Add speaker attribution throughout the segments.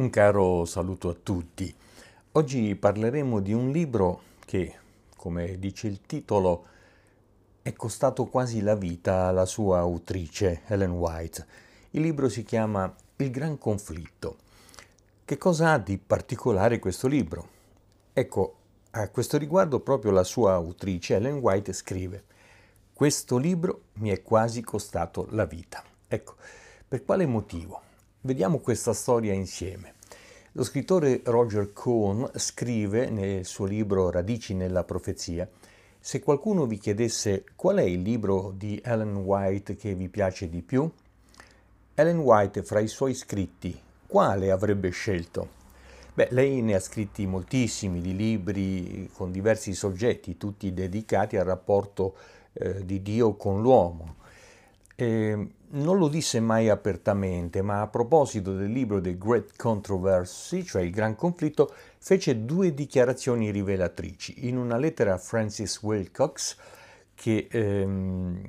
Speaker 1: Un caro saluto a tutti. Oggi parleremo di un libro che, come dice il titolo, è costato quasi la vita alla sua autrice, Ellen White. Il libro si chiama Il Gran Conflitto. Che cosa ha di particolare questo libro? Ecco, a questo riguardo proprio la sua autrice, Ellen White, scrive Questo libro mi è quasi costato la vita. Ecco, per quale motivo? Vediamo questa storia insieme. Lo scrittore Roger Cohn scrive nel suo libro Radici nella profezia se qualcuno vi chiedesse qual è il libro di Ellen White che vi piace di più, Ellen White fra i suoi scritti quale avrebbe scelto? Beh, lei ne ha scritti moltissimi di libri con diversi soggetti, tutti dedicati al rapporto eh, di Dio con l'uomo. E non lo disse mai apertamente, ma a proposito del libro The Great Controversy, cioè il Gran Conflitto, fece due dichiarazioni rivelatrici. In una lettera a Francis Wilcox, che ehm,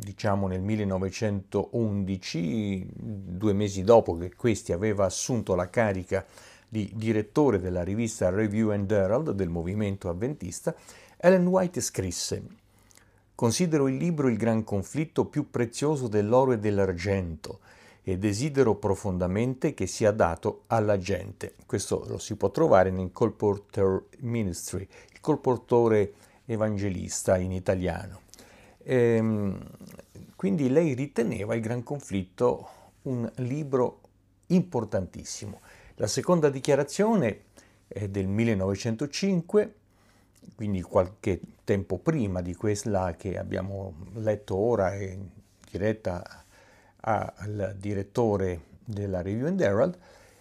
Speaker 1: diciamo nel 1911, due mesi dopo che questi aveva assunto la carica di direttore della rivista Review and Herald del movimento avventista, Ellen White scrisse Considero il libro il gran conflitto più prezioso dell'oro e dell'argento e desidero profondamente che sia dato alla gente. Questo lo si può trovare nel Colporteur Ministry, il colportore evangelista in italiano. Ehm, quindi lei riteneva il gran conflitto un libro importantissimo. La seconda dichiarazione è del 1905 quindi qualche tempo prima di quella che abbiamo letto ora in diretta al direttore della Review and Herald,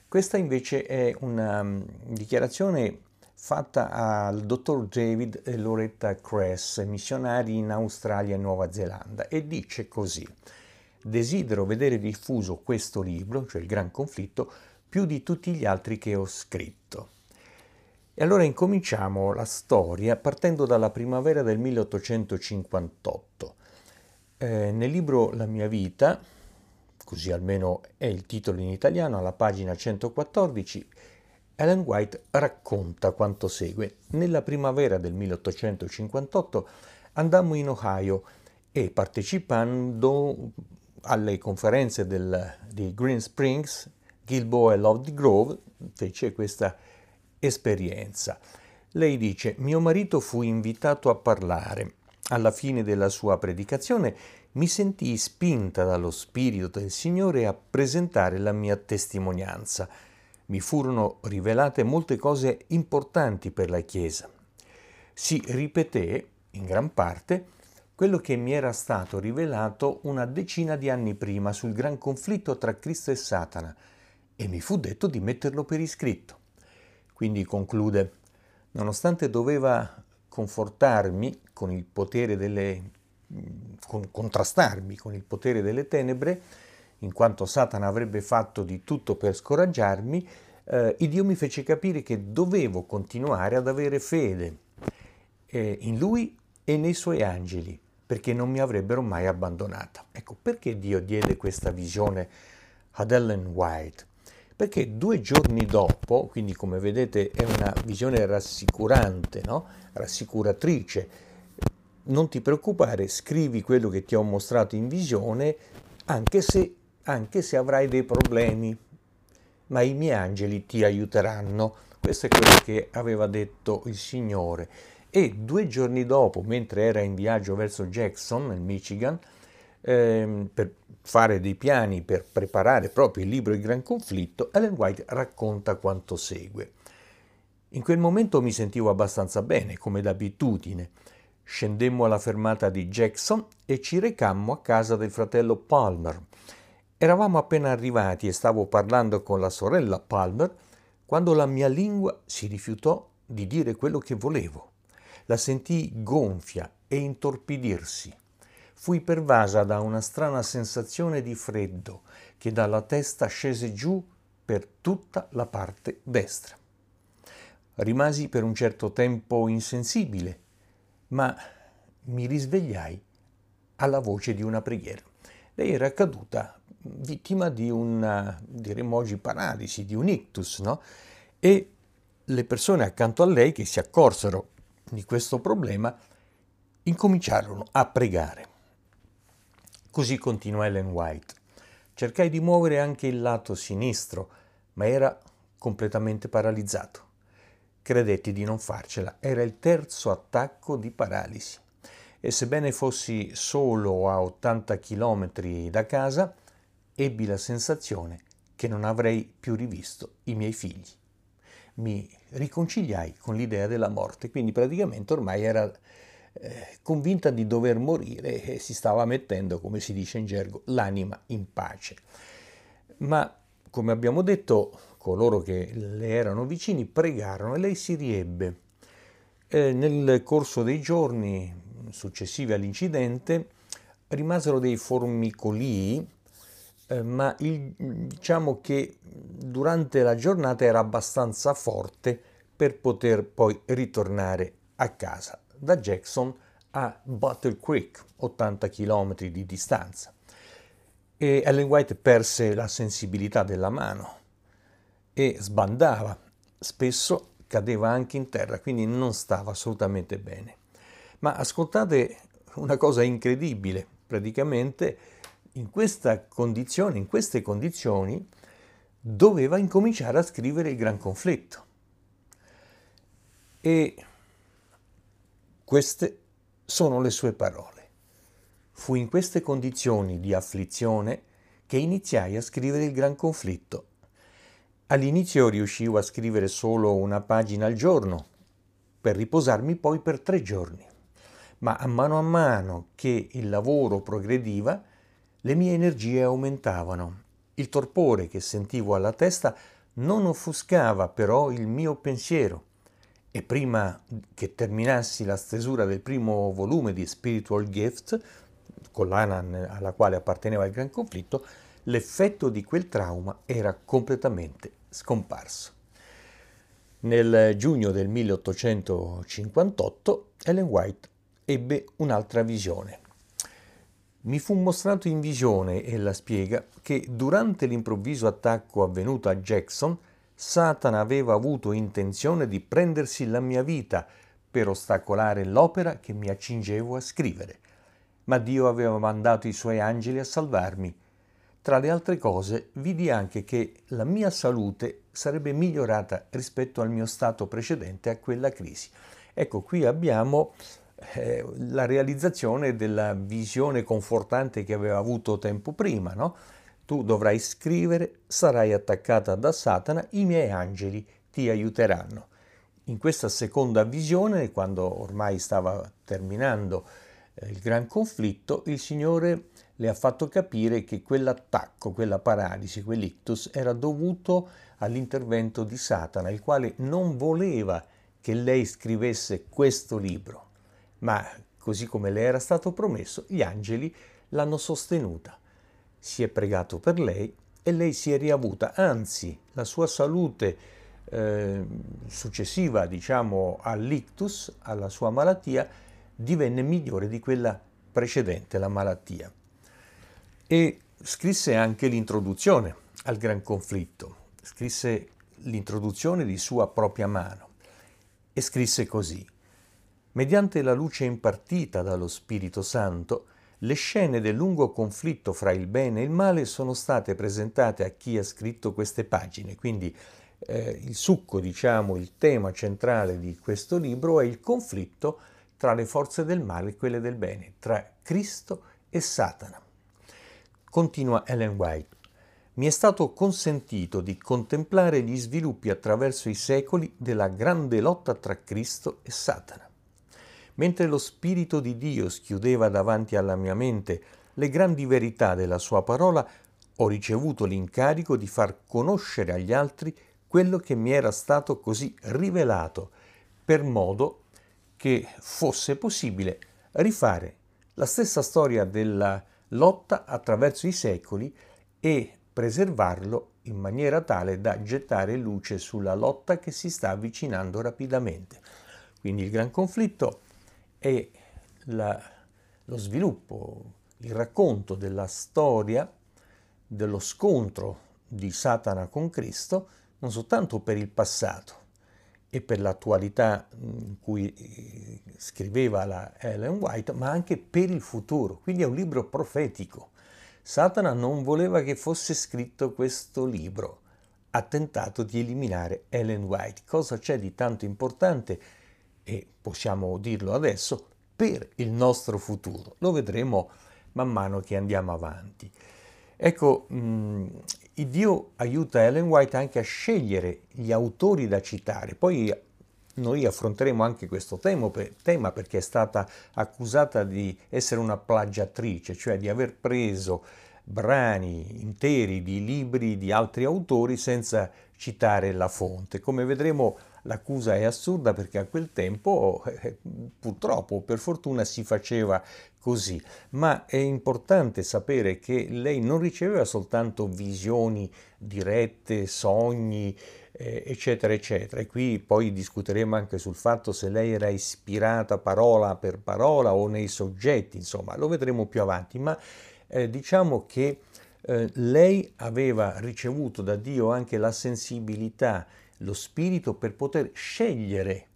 Speaker 1: questa invece è una mm, dichiarazione fatta al dottor David e Loretta Cress, missionari in Australia e Nuova Zelanda, e dice così: Desidero vedere diffuso questo libro, cioè il Gran Conflitto, più di tutti gli altri che ho scritto. E allora incominciamo la storia partendo dalla primavera del 1858. Eh, nel libro La mia vita, così almeno è il titolo in italiano, alla pagina 114, Ellen White racconta quanto segue. Nella primavera del 1858 andammo in Ohio e partecipando alle conferenze del, di Green Springs, Gilboa e Love Grove, fece questa esperienza. Lei dice, mio marito fu invitato a parlare. Alla fine della sua predicazione mi sentii spinta dallo Spirito del Signore a presentare la mia testimonianza. Mi furono rivelate molte cose importanti per la Chiesa. Si ripeté, in gran parte, quello che mi era stato rivelato una decina di anni prima sul gran conflitto tra Cristo e Satana, e mi fu detto di metterlo per iscritto. Quindi conclude, nonostante doveva confortarmi con il potere delle con, contrastarmi con il potere delle tenebre, in quanto Satana avrebbe fatto di tutto per scoraggiarmi, eh, Dio mi fece capire che dovevo continuare ad avere fede eh, in Lui e nei Suoi angeli, perché non mi avrebbero mai abbandonata. Ecco, perché Dio diede questa visione ad Ellen White? Perché due giorni dopo, quindi come vedete è una visione rassicurante, no? rassicuratrice, non ti preoccupare, scrivi quello che ti ho mostrato in visione, anche se, anche se avrai dei problemi, ma i miei angeli ti aiuteranno. Questo è quello che aveva detto il Signore. E due giorni dopo, mentre era in viaggio verso Jackson, nel Michigan, ehm, per fare dei piani per preparare proprio il libro Il Gran Conflitto, Ellen White racconta quanto segue. In quel momento mi sentivo abbastanza bene, come d'abitudine. Scendemmo alla fermata di Jackson e ci recammo a casa del fratello Palmer. Eravamo appena arrivati e stavo parlando con la sorella Palmer quando la mia lingua si rifiutò di dire quello che volevo. La sentii gonfia e intorpidirsi fui pervasa da una strana sensazione di freddo che dalla testa scese giù per tutta la parte destra. Rimasi per un certo tempo insensibile, ma mi risvegliai alla voce di una preghiera. lei era caduta vittima di una, diremmo oggi, paralisi, di un ictus, no? E le persone accanto a lei che si accorsero di questo problema incominciarono a pregare. Così continua Ellen White. Cercai di muovere anche il lato sinistro, ma era completamente paralizzato. Credetti di non farcela, era il terzo attacco di paralisi. E sebbene fossi solo a 80 km da casa, ebbi la sensazione che non avrei più rivisto i miei figli. Mi riconciliai con l'idea della morte, quindi praticamente ormai era convinta di dover morire e si stava mettendo, come si dice in gergo, l'anima in pace. Ma, come abbiamo detto, coloro che le erano vicini pregarono e lei si riebbe. Eh, nel corso dei giorni successivi all'incidente rimasero dei formicolii eh, ma il, diciamo che durante la giornata era abbastanza forte per poter poi ritornare a casa da Jackson a Battle Creek, 80 km di distanza. E Ellen White perse la sensibilità della mano e sbandava, spesso cadeva anche in terra, quindi non stava assolutamente bene. Ma ascoltate una cosa incredibile, praticamente in questa condizione, in queste condizioni, doveva incominciare a scrivere il gran conflitto. E queste sono le sue parole. Fu in queste condizioni di afflizione che iniziai a scrivere il gran conflitto. All'inizio riuscivo a scrivere solo una pagina al giorno, per riposarmi poi per tre giorni. Ma a mano a mano che il lavoro progrediva, le mie energie aumentavano. Il torpore che sentivo alla testa non offuscava però il mio pensiero e prima che terminassi la stesura del primo volume di Spiritual Gift, collana alla quale apparteneva il Gran Conflitto, l'effetto di quel trauma era completamente scomparso. Nel giugno del 1858 Ellen White ebbe un'altra visione. Mi fu mostrato in visione, ella spiega, che durante l'improvviso attacco avvenuto a Jackson, Satana aveva avuto intenzione di prendersi la mia vita per ostacolare l'opera che mi accingevo a scrivere. Ma Dio aveva mandato i suoi angeli a salvarmi. Tra le altre cose, vidi anche che la mia salute sarebbe migliorata rispetto al mio stato precedente a quella crisi. Ecco, qui abbiamo eh, la realizzazione della visione confortante che aveva avuto tempo prima, no? Tu dovrai scrivere, sarai attaccata da Satana, i miei angeli ti aiuteranno. In questa seconda visione, quando ormai stava terminando eh, il gran conflitto, il Signore le ha fatto capire che quell'attacco, quella paralisi, quell'ictus era dovuto all'intervento di Satana, il quale non voleva che lei scrivesse questo libro ma così come le era stato promesso, gli angeli l'hanno sostenuta. Si è pregato per lei e lei si è riavuta, anzi la sua salute eh, successiva diciamo all'ictus, alla sua malattia, divenne migliore di quella precedente, la malattia. E scrisse anche l'introduzione al gran conflitto, scrisse l'introduzione di sua propria mano e scrisse così. Mediante la luce impartita dallo Spirito Santo, le scene del lungo conflitto fra il bene e il male sono state presentate a chi ha scritto queste pagine. Quindi eh, il succo, diciamo, il tema centrale di questo libro è il conflitto tra le forze del male e quelle del bene, tra Cristo e Satana. Continua Ellen White. Mi è stato consentito di contemplare gli sviluppi attraverso i secoli della grande lotta tra Cristo e Satana. Mentre lo Spirito di Dio schiudeva davanti alla mia mente le grandi verità della sua parola, ho ricevuto l'incarico di far conoscere agli altri quello che mi era stato così rivelato, per modo che fosse possibile rifare la stessa storia della lotta attraverso i secoli e preservarlo in maniera tale da gettare luce sulla lotta che si sta avvicinando rapidamente. Quindi il gran conflitto e la, lo sviluppo il racconto della storia dello scontro di Satana con Cristo, non soltanto per il passato e per l'attualità in cui eh, scriveva la Ellen White, ma anche per il futuro. Quindi è un libro profetico. Satana non voleva che fosse scritto questo libro, ha tentato di eliminare Ellen White. Cosa c'è di tanto importante, e possiamo dirlo adesso, per il nostro futuro? Lo vedremo man mano che andiamo avanti. Ecco, mh, Dio aiuta Ellen White anche a scegliere gli autori da citare. Poi noi affronteremo anche questo tema perché è stata accusata di essere una plagiatrice, cioè di aver preso brani interi di libri di altri autori senza citare la fonte. Come vedremo l'accusa è assurda perché a quel tempo eh, purtroppo per fortuna si faceva così, ma è importante sapere che lei non riceveva soltanto visioni dirette, sogni, eh, eccetera, eccetera. E qui poi discuteremo anche sul fatto se lei era ispirata parola per parola o nei soggetti, insomma, lo vedremo più avanti, ma eh, diciamo che eh, lei aveva ricevuto da Dio anche la sensibilità, lo spirito per poter scegliere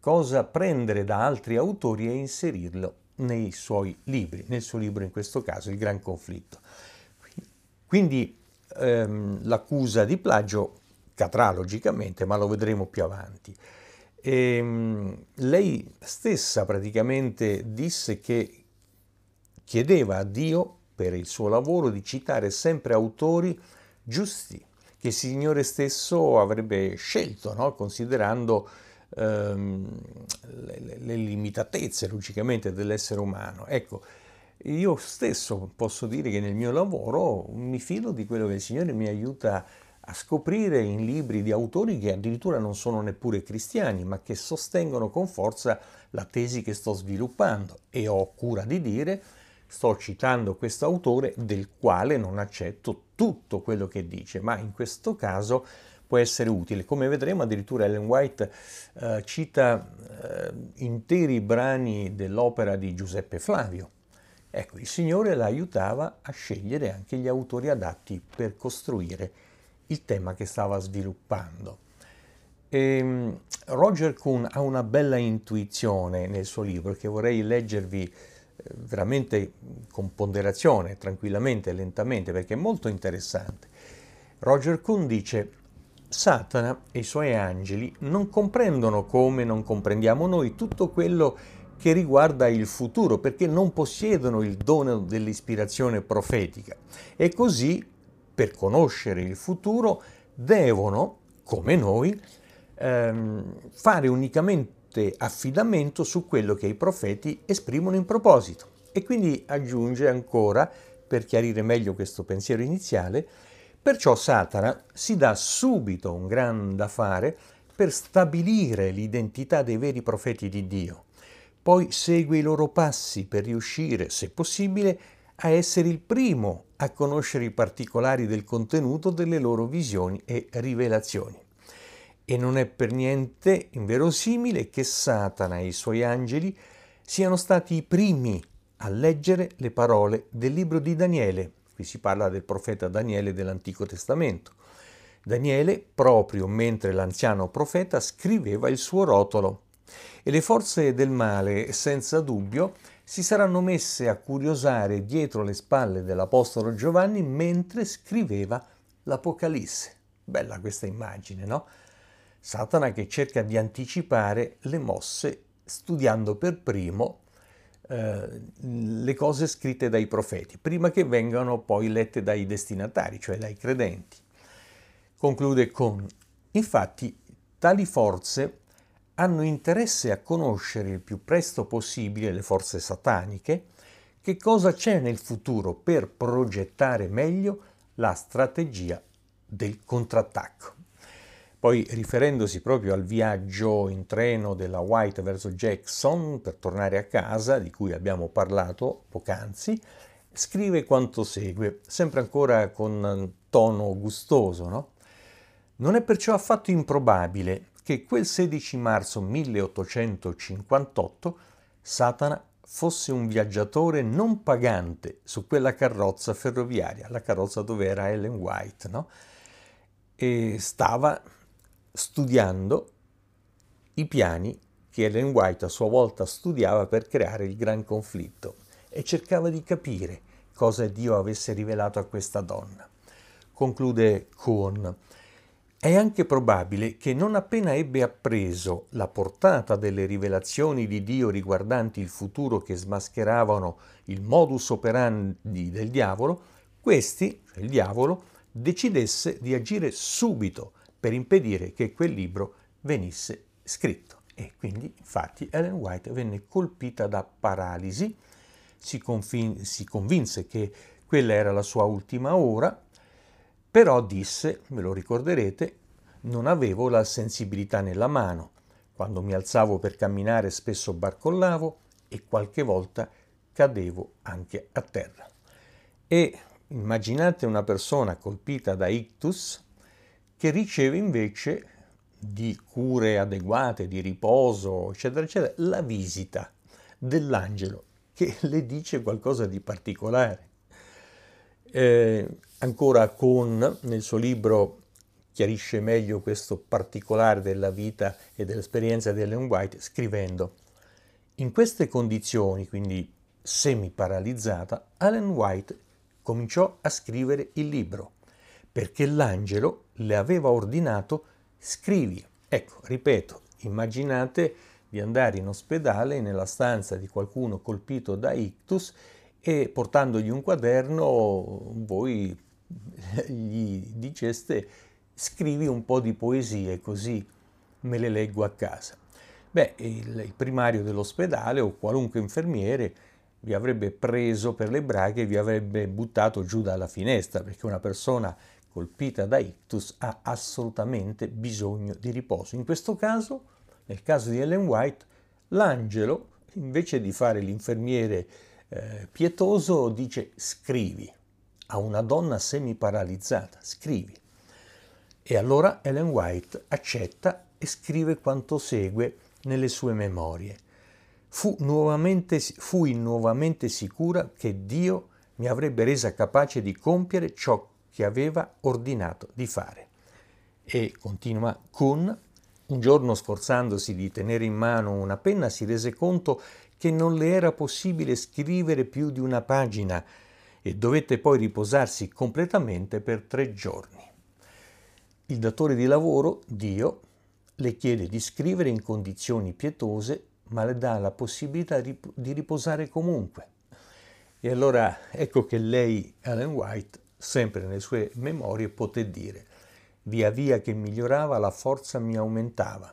Speaker 1: cosa prendere da altri autori e inserirlo nei suoi libri, nel suo libro in questo caso, Il Gran Conflitto. Quindi ehm, l'accusa di plagio cadrà logicamente, ma lo vedremo più avanti. E, ehm, lei stessa praticamente disse che chiedeva a Dio per il suo lavoro di citare sempre autori giusti, che il Signore stesso avrebbe scelto, no? considerando ehm, le, le, limitatezze logicamente dell'essere umano. Ecco, io stesso posso dire che nel mio lavoro mi fido di quello che il Signore mi aiuta a scoprire in libri di autori che addirittura non sono neppure cristiani, ma che sostengono con forza la tesi che sto sviluppando e ho cura di dire sto citando questo autore del quale non accetto tutto quello che dice, ma in questo caso può essere utile. Come vedremo addirittura Ellen White eh, cita eh, interi brani dell'opera di Giuseppe Flavio. Ecco, il Signore la aiutava a scegliere anche gli autori adatti per costruire il tema che stava sviluppando. E, ehm, Roger Kuhn ha una bella intuizione nel suo libro che vorrei leggervi veramente con ponderazione, tranquillamente, lentamente, perché è molto interessante. Roger Kuhn dice Satana e i suoi angeli non comprendono come non comprendiamo noi tutto quello che riguarda il futuro, perché non possiedono il dono dell'ispirazione profetica. E così, per conoscere il futuro, devono, come noi, ehm, fare unicamente affidamento su quello che i profeti esprimono in proposito. E quindi aggiunge ancora, per chiarire meglio questo pensiero iniziale, Perciò Satana si dà subito un gran da fare per stabilire l'identità dei veri profeti di Dio. Poi segue i loro passi per riuscire, se possibile, a essere il primo a conoscere i particolari del contenuto delle loro visioni e rivelazioni. E non è per niente inverosimile che Satana e i suoi angeli siano stati i primi a leggere le parole del libro di Daniele, Qui si parla del profeta Daniele dell'Antico Testamento. Daniele, proprio mentre l'anziano profeta scriveva il suo rotolo. E le forze del male, senza dubbio, si saranno messe a curiosare dietro le spalle dell'Apostolo Giovanni mentre scriveva l'Apocalisse. Bella questa immagine, no? Satana che cerca di anticipare le mosse studiando per primo eh, le cose scritte dai profeti, prima che vengano poi lette dai destinatari, cioè dai credenti. Conclude con, infatti, tali forze hanno interesse a conoscere il più presto possibile le forze sataniche, che cosa c'è nel futuro per progettare meglio la strategia del contrattacco. Poi riferendosi proprio al viaggio in treno della White verso Jackson per tornare a casa, di cui abbiamo parlato poc'anzi, scrive quanto segue, sempre ancora con tono gustoso. No? Non è perciò affatto improbabile che quel 16 marzo 1858 Satana fosse un viaggiatore non pagante su quella carrozza ferroviaria, la carrozza dove era Ellen White, no? e stava studiando i piani che Ellen White a sua volta studiava per creare il gran conflitto e cercava di capire cosa Dio avesse rivelato a questa donna. Conclude Kuhn. È anche probabile che non appena ebbe appreso la portata delle rivelazioni di Dio riguardanti il futuro che smascheravano il modus operandi del diavolo, questi, cioè il diavolo, decidesse di agire subito per impedire che quel libro venisse scritto. E quindi, infatti, Ellen White venne colpita da paralisi, si, confin- si convinse che quella era la sua ultima ora, però disse, me lo ricorderete, non avevo la sensibilità nella mano. Quando mi alzavo per camminare spesso barcollavo e qualche volta cadevo anche a terra. E immaginate una persona colpita da ictus che riceve invece di cure adeguate, di riposo, eccetera, eccetera, la visita dell'angelo che le dice qualcosa di particolare. Eh, ancora con nel suo libro chiarisce meglio questo particolare della vita e dell'esperienza di Ellen White scrivendo in queste condizioni, quindi semi-paralizzata, Ellen White cominciò a scrivere il libro perché l'angelo le aveva ordinato scrivi. Ecco, ripeto, immaginate di andare in ospedale nella stanza di qualcuno colpito da ictus e portandogli un quaderno voi gli diceste scrivi un po' di poesie così me le leggo a casa. Beh, il, primario dell'ospedale o qualunque infermiere vi avrebbe preso per le braghe e vi avrebbe buttato giù dalla finestra perché una persona colpita da ictus ha assolutamente bisogno di riposo. In questo caso, nel caso di Ellen White, l'angelo, invece di fare l'infermiere eh, pietoso, dice scrivi a una donna semi-paralizzata, scrivi. E allora Ellen White accetta e scrive quanto segue nelle sue memorie. Fu nuovamente, fui nuovamente sicura che Dio mi avrebbe resa capace di compiere ciò che aveva ordinato di fare. E continua Kuhn, un giorno sforzandosi di tenere in mano una penna si rese conto che non le era possibile scrivere più di una pagina e dovette poi riposarsi completamente per tre giorni. Il datore di lavoro, Dio, le chiede di scrivere in condizioni pietose, ma le dà la possibilità di riposare comunque. E allora ecco che lei, Ellen White, sempre nelle sue memorie, poté dire, via via che migliorava la forza mi aumentava.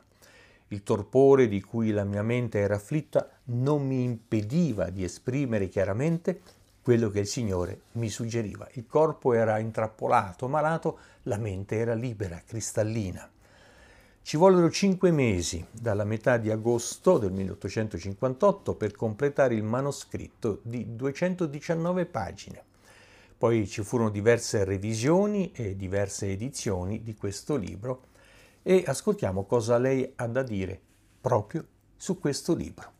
Speaker 1: Il torpore di cui la mia mente era afflitta non mi impediva di esprimere chiaramente quello che il Signore mi suggeriva. Il corpo era intrappolato, malato, la mente era libera, cristallina. Ci vollero cinque mesi, dalla metà di agosto del 1858, per completare il manoscritto di 219 pagine. Poi ci furono diverse revisioni e diverse edizioni di questo libro e ascoltiamo cosa lei ha da dire proprio su questo libro.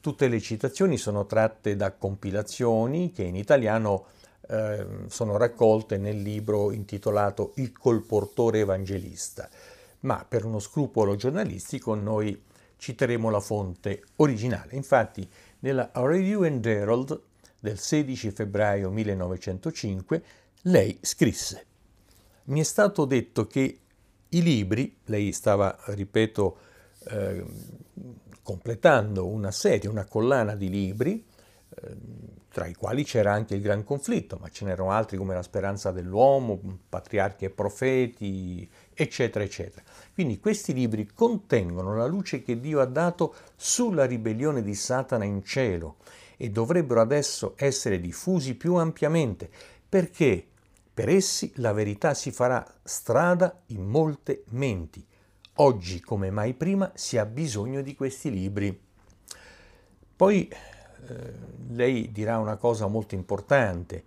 Speaker 1: Tutte le citazioni sono tratte da compilazioni che in italiano eh, sono raccolte nel libro intitolato Il colportore evangelista, ma per uno scrupolo giornalistico noi citeremo la fonte originale. Infatti nella Review and Herald del 16 febbraio 1905 lei scrisse Mi è stato detto che i libri, lei stava, ripeto, eh, completando una serie, una collana di libri, eh, tra i quali c'era anche il Gran Conflitto, ma ce n'erano altri come La speranza dell'uomo, Patriarchi e profeti, eccetera, eccetera. Quindi questi libri contengono la luce che Dio ha dato sulla ribellione di Satana in cielo e dovrebbero adesso essere diffusi più ampiamente, perché per essi la verità si farà strada in molte menti Oggi come mai prima si ha bisogno di questi libri. Poi eh, lei dirà una cosa molto importante.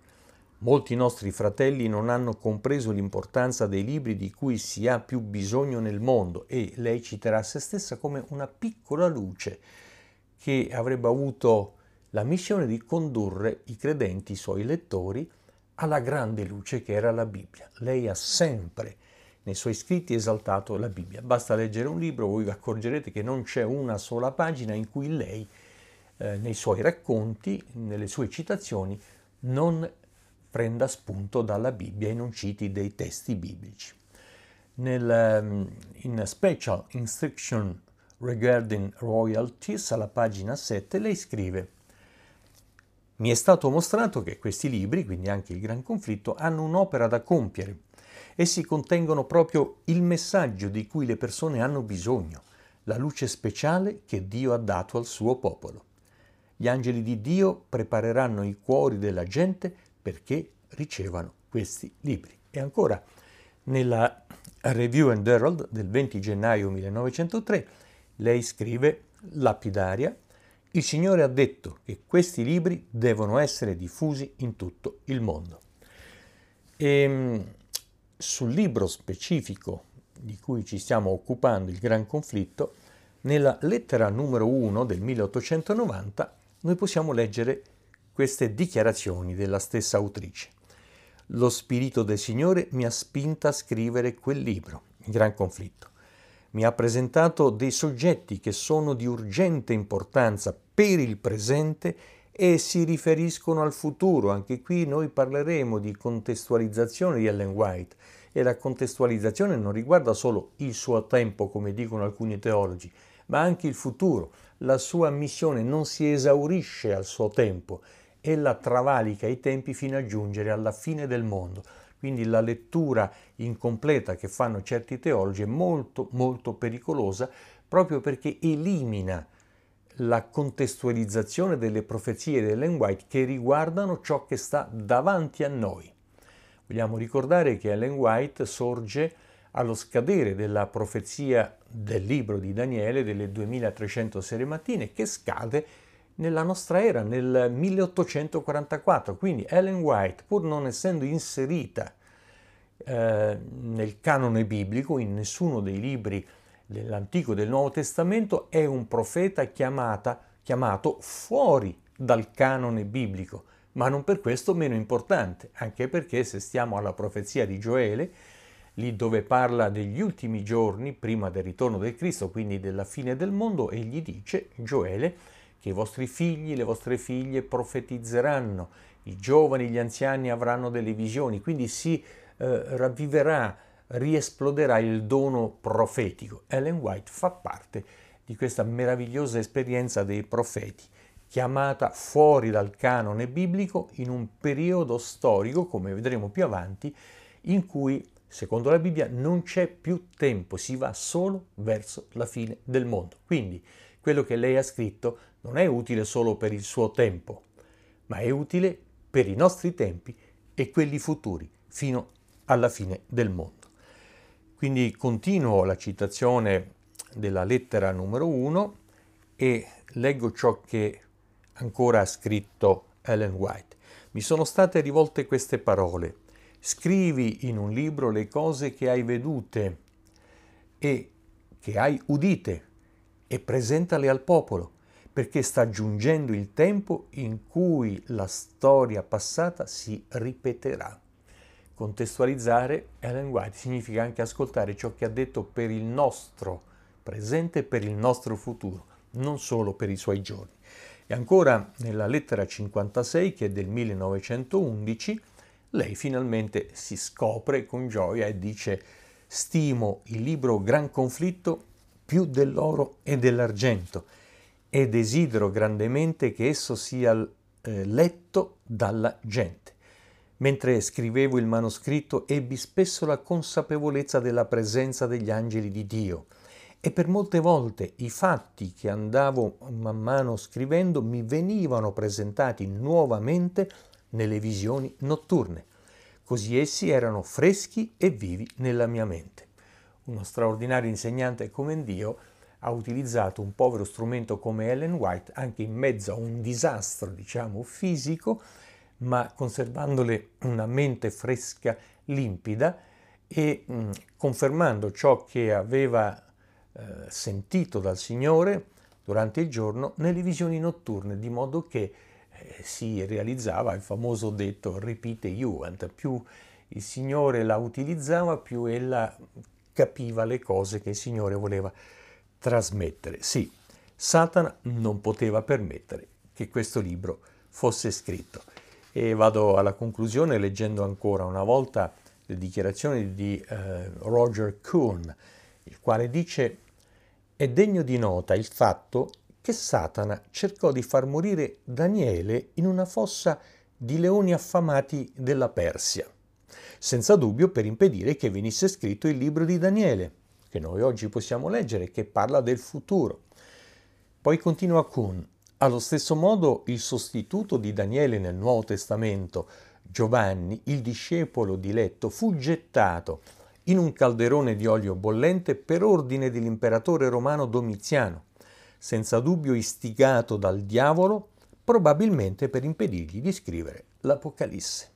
Speaker 1: Molti nostri fratelli non hanno compreso l'importanza dei libri di cui si ha più bisogno nel mondo e lei citerà se stessa come una piccola luce che avrebbe avuto la missione di condurre i credenti, i suoi lettori, alla grande luce che era la Bibbia. Lei ha sempre nei suoi scritti esaltato la Bibbia. Basta leggere un libro, voi vi accorgerete che non c'è una sola pagina in cui lei, eh, nei suoi racconti, nelle sue citazioni, non prenda spunto dalla Bibbia e non citi dei testi biblici. Nel, um, in Special Instruction Regarding Royalties, alla pagina 7, lei scrive mi è stato mostrato che questi libri, quindi anche il Gran Conflitto, hanno un'opera da compiere. Essi contengono proprio il messaggio di cui le persone hanno bisogno, la luce speciale che Dio ha dato al suo popolo. Gli angeli di Dio prepareranno i cuori della gente perché ricevano questi libri. E ancora, nella Review and Herald del 20 gennaio 1903, lei scrive lapidaria il Signore ha detto che questi libri devono essere diffusi in tutto il mondo. E ehm, sul libro specifico di cui ci stiamo occupando, il Gran Conflitto, nella lettera numero 1 del 1890 noi possiamo leggere queste dichiarazioni della stessa autrice. Lo Spirito del Signore mi ha spinta a scrivere quel libro, il Gran Conflitto mi ha presentato dei soggetti che sono di urgente importanza per il presente e si riferiscono al futuro. Anche qui noi parleremo di contestualizzazione di Ellen White e la contestualizzazione non riguarda solo il suo tempo, come dicono alcuni teologi, ma anche il futuro. La sua missione non si esaurisce al suo tempo, ella travalica i tempi fino a giungere alla fine del mondo. Quindi la lettura incompleta che fanno certi teologi è molto molto pericolosa proprio perché elimina la contestualizzazione delle profezie di Ellen White che riguardano ciò che sta davanti a noi. Vogliamo ricordare che Ellen White sorge allo scadere della profezia del libro di Daniele delle 2300 sere mattine che scade nella nostra era, nel 1844. Quindi Ellen White, pur non essendo inserita eh, nel canone biblico, in nessuno dei libri dell'Antico e del Nuovo Testamento, è un profeta chiamata, chiamato fuori dal canone biblico, ma non per questo meno importante, anche perché se stiamo alla profezia di Gioele, lì dove parla degli ultimi giorni prima del ritorno del Cristo, quindi della fine del mondo, egli dice, Gioele, che i vostri figli, le vostre figlie profetizzeranno, i giovani, gli anziani avranno delle visioni, quindi si eh, ravviverà, riesploderà il dono profetico. Ellen White fa parte di questa meravigliosa esperienza dei profeti, chiamata fuori dal canone biblico in un periodo storico, come vedremo più avanti, in cui, secondo la Bibbia, non c'è più tempo, si va solo verso la fine del mondo. Quindi quello che lei ha scritto non è utile solo per il suo tempo, ma è utile per i nostri tempi e quelli futuri, fino alla fine del mondo. Quindi continuo la citazione della lettera numero 1 e leggo ciò che ancora ha scritto Ellen White. Mi sono state rivolte queste parole. Scrivi in un libro le cose che hai vedute e che hai udite e presentale al popolo, perché sta giungendo il tempo in cui la storia passata si ripeterà. Contestualizzare Ellen White significa anche ascoltare ciò che ha detto per il nostro presente e per il nostro futuro, non solo per i suoi giorni. E ancora nella lettera 56, che è del 1911, lei finalmente si scopre con gioia e dice stimo il libro Gran Conflitto più dell'oro e dell'argento e desidero grandemente che esso sia eh, letto dalla gente. Mentre scrivevo il manoscritto ebbi spesso la consapevolezza della presenza degli angeli di Dio e per molte volte i fatti che andavo man mano scrivendo mi venivano presentati nuovamente nelle visioni notturne. Così essi erano freschi e vivi nella mia mente uno straordinario insegnante come Dio, ha utilizzato un povero strumento come Ellen White anche in mezzo a un disastro, diciamo, fisico, ma conservandole una mente fresca, limpida e mh, mm, confermando ciò che aveva eh, sentito dal Signore durante il giorno nelle visioni notturne, di modo che eh, si realizzava il famoso detto ripete Juvent, più il Signore la utilizzava, più ella capiva le cose che il Signore voleva trasmettere. Sì, Satana non poteva permettere che questo libro fosse scritto. E vado alla conclusione leggendo ancora una volta le dichiarazioni di eh, Roger Kuhn, il quale dice è degno di nota il fatto che Satana cercò di far morire Daniele in una fossa di leoni affamati della Persia, senza dubbio per impedire che venisse scritto il libro di Daniele, che noi oggi possiamo leggere, che parla del futuro. Poi continua Kuhn, allo stesso modo il sostituto di Daniele nel Nuovo Testamento, Giovanni, il discepolo diletto, fu gettato in un calderone di olio bollente per ordine dell'imperatore romano Domiziano, senza dubbio istigato dal diavolo, probabilmente per impedirgli di scrivere l'Apocalisse.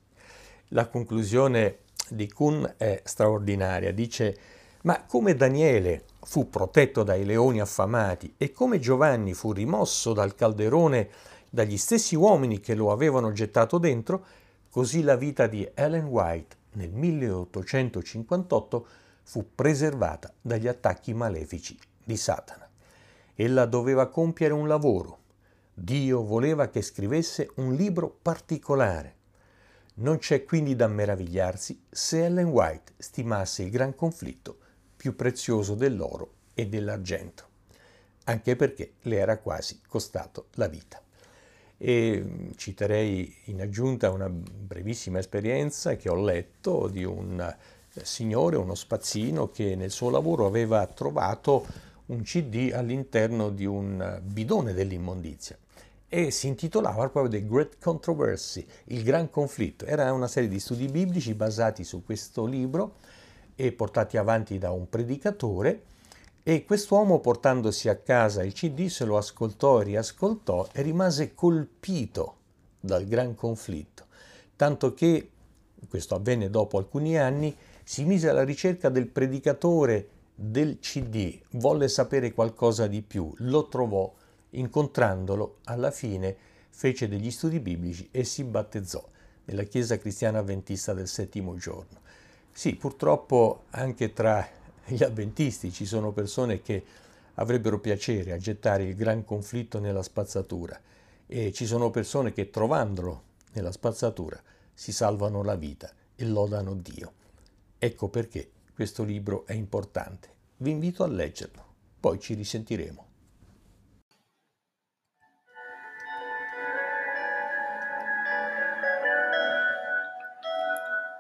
Speaker 1: La conclusione di Kuhn è straordinaria, dice ma come Daniele fu protetto dai leoni affamati e come Giovanni fu rimosso dal calderone dagli stessi uomini che lo avevano gettato dentro, così la vita di Ellen White nel 1858 fu preservata dagli attacchi malefici di Satana. Ella doveva compiere un lavoro. Dio voleva che scrivesse un libro particolare. Non c'è quindi da meravigliarsi se Ellen White stimasse il gran conflitto più prezioso dell'oro e dell'argento, anche perché le era quasi costato la vita. E mm, citerei in aggiunta una brevissima esperienza che ho letto di un eh, signore, uno spazzino, che nel suo lavoro aveva trovato un CD all'interno di un bidone dell'immondizia e si intitolava proprio The Great Controversy, il gran conflitto. Era una serie di studi biblici basati su questo libro e portati avanti da un predicatore e quest'uomo portandosi a casa il CD se lo ascoltò e riascoltò e rimase colpito dal gran conflitto, tanto che, questo avvenne dopo alcuni anni, si mise alla ricerca del predicatore del CD, volle sapere qualcosa di più, lo trovò, incontrandolo, alla fine fece degli studi biblici e si battezzò nella Chiesa Cristiana Avventista del settimo giorno. Sì, purtroppo anche tra gli avventisti ci sono persone che avrebbero piacere a gettare il gran conflitto nella spazzatura e ci sono persone che trovandolo nella spazzatura si salvano la vita e lodano Dio. Ecco perché questo libro è importante. Vi invito a leggerlo, poi ci risentiremo.